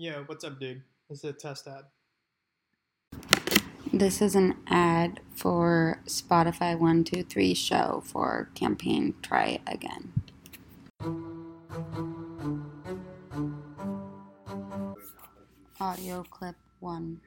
Yeah, what's up, dude? This is a test ad. This is an ad for Spotify 123 show for campaign Try Again. Audio clip 1.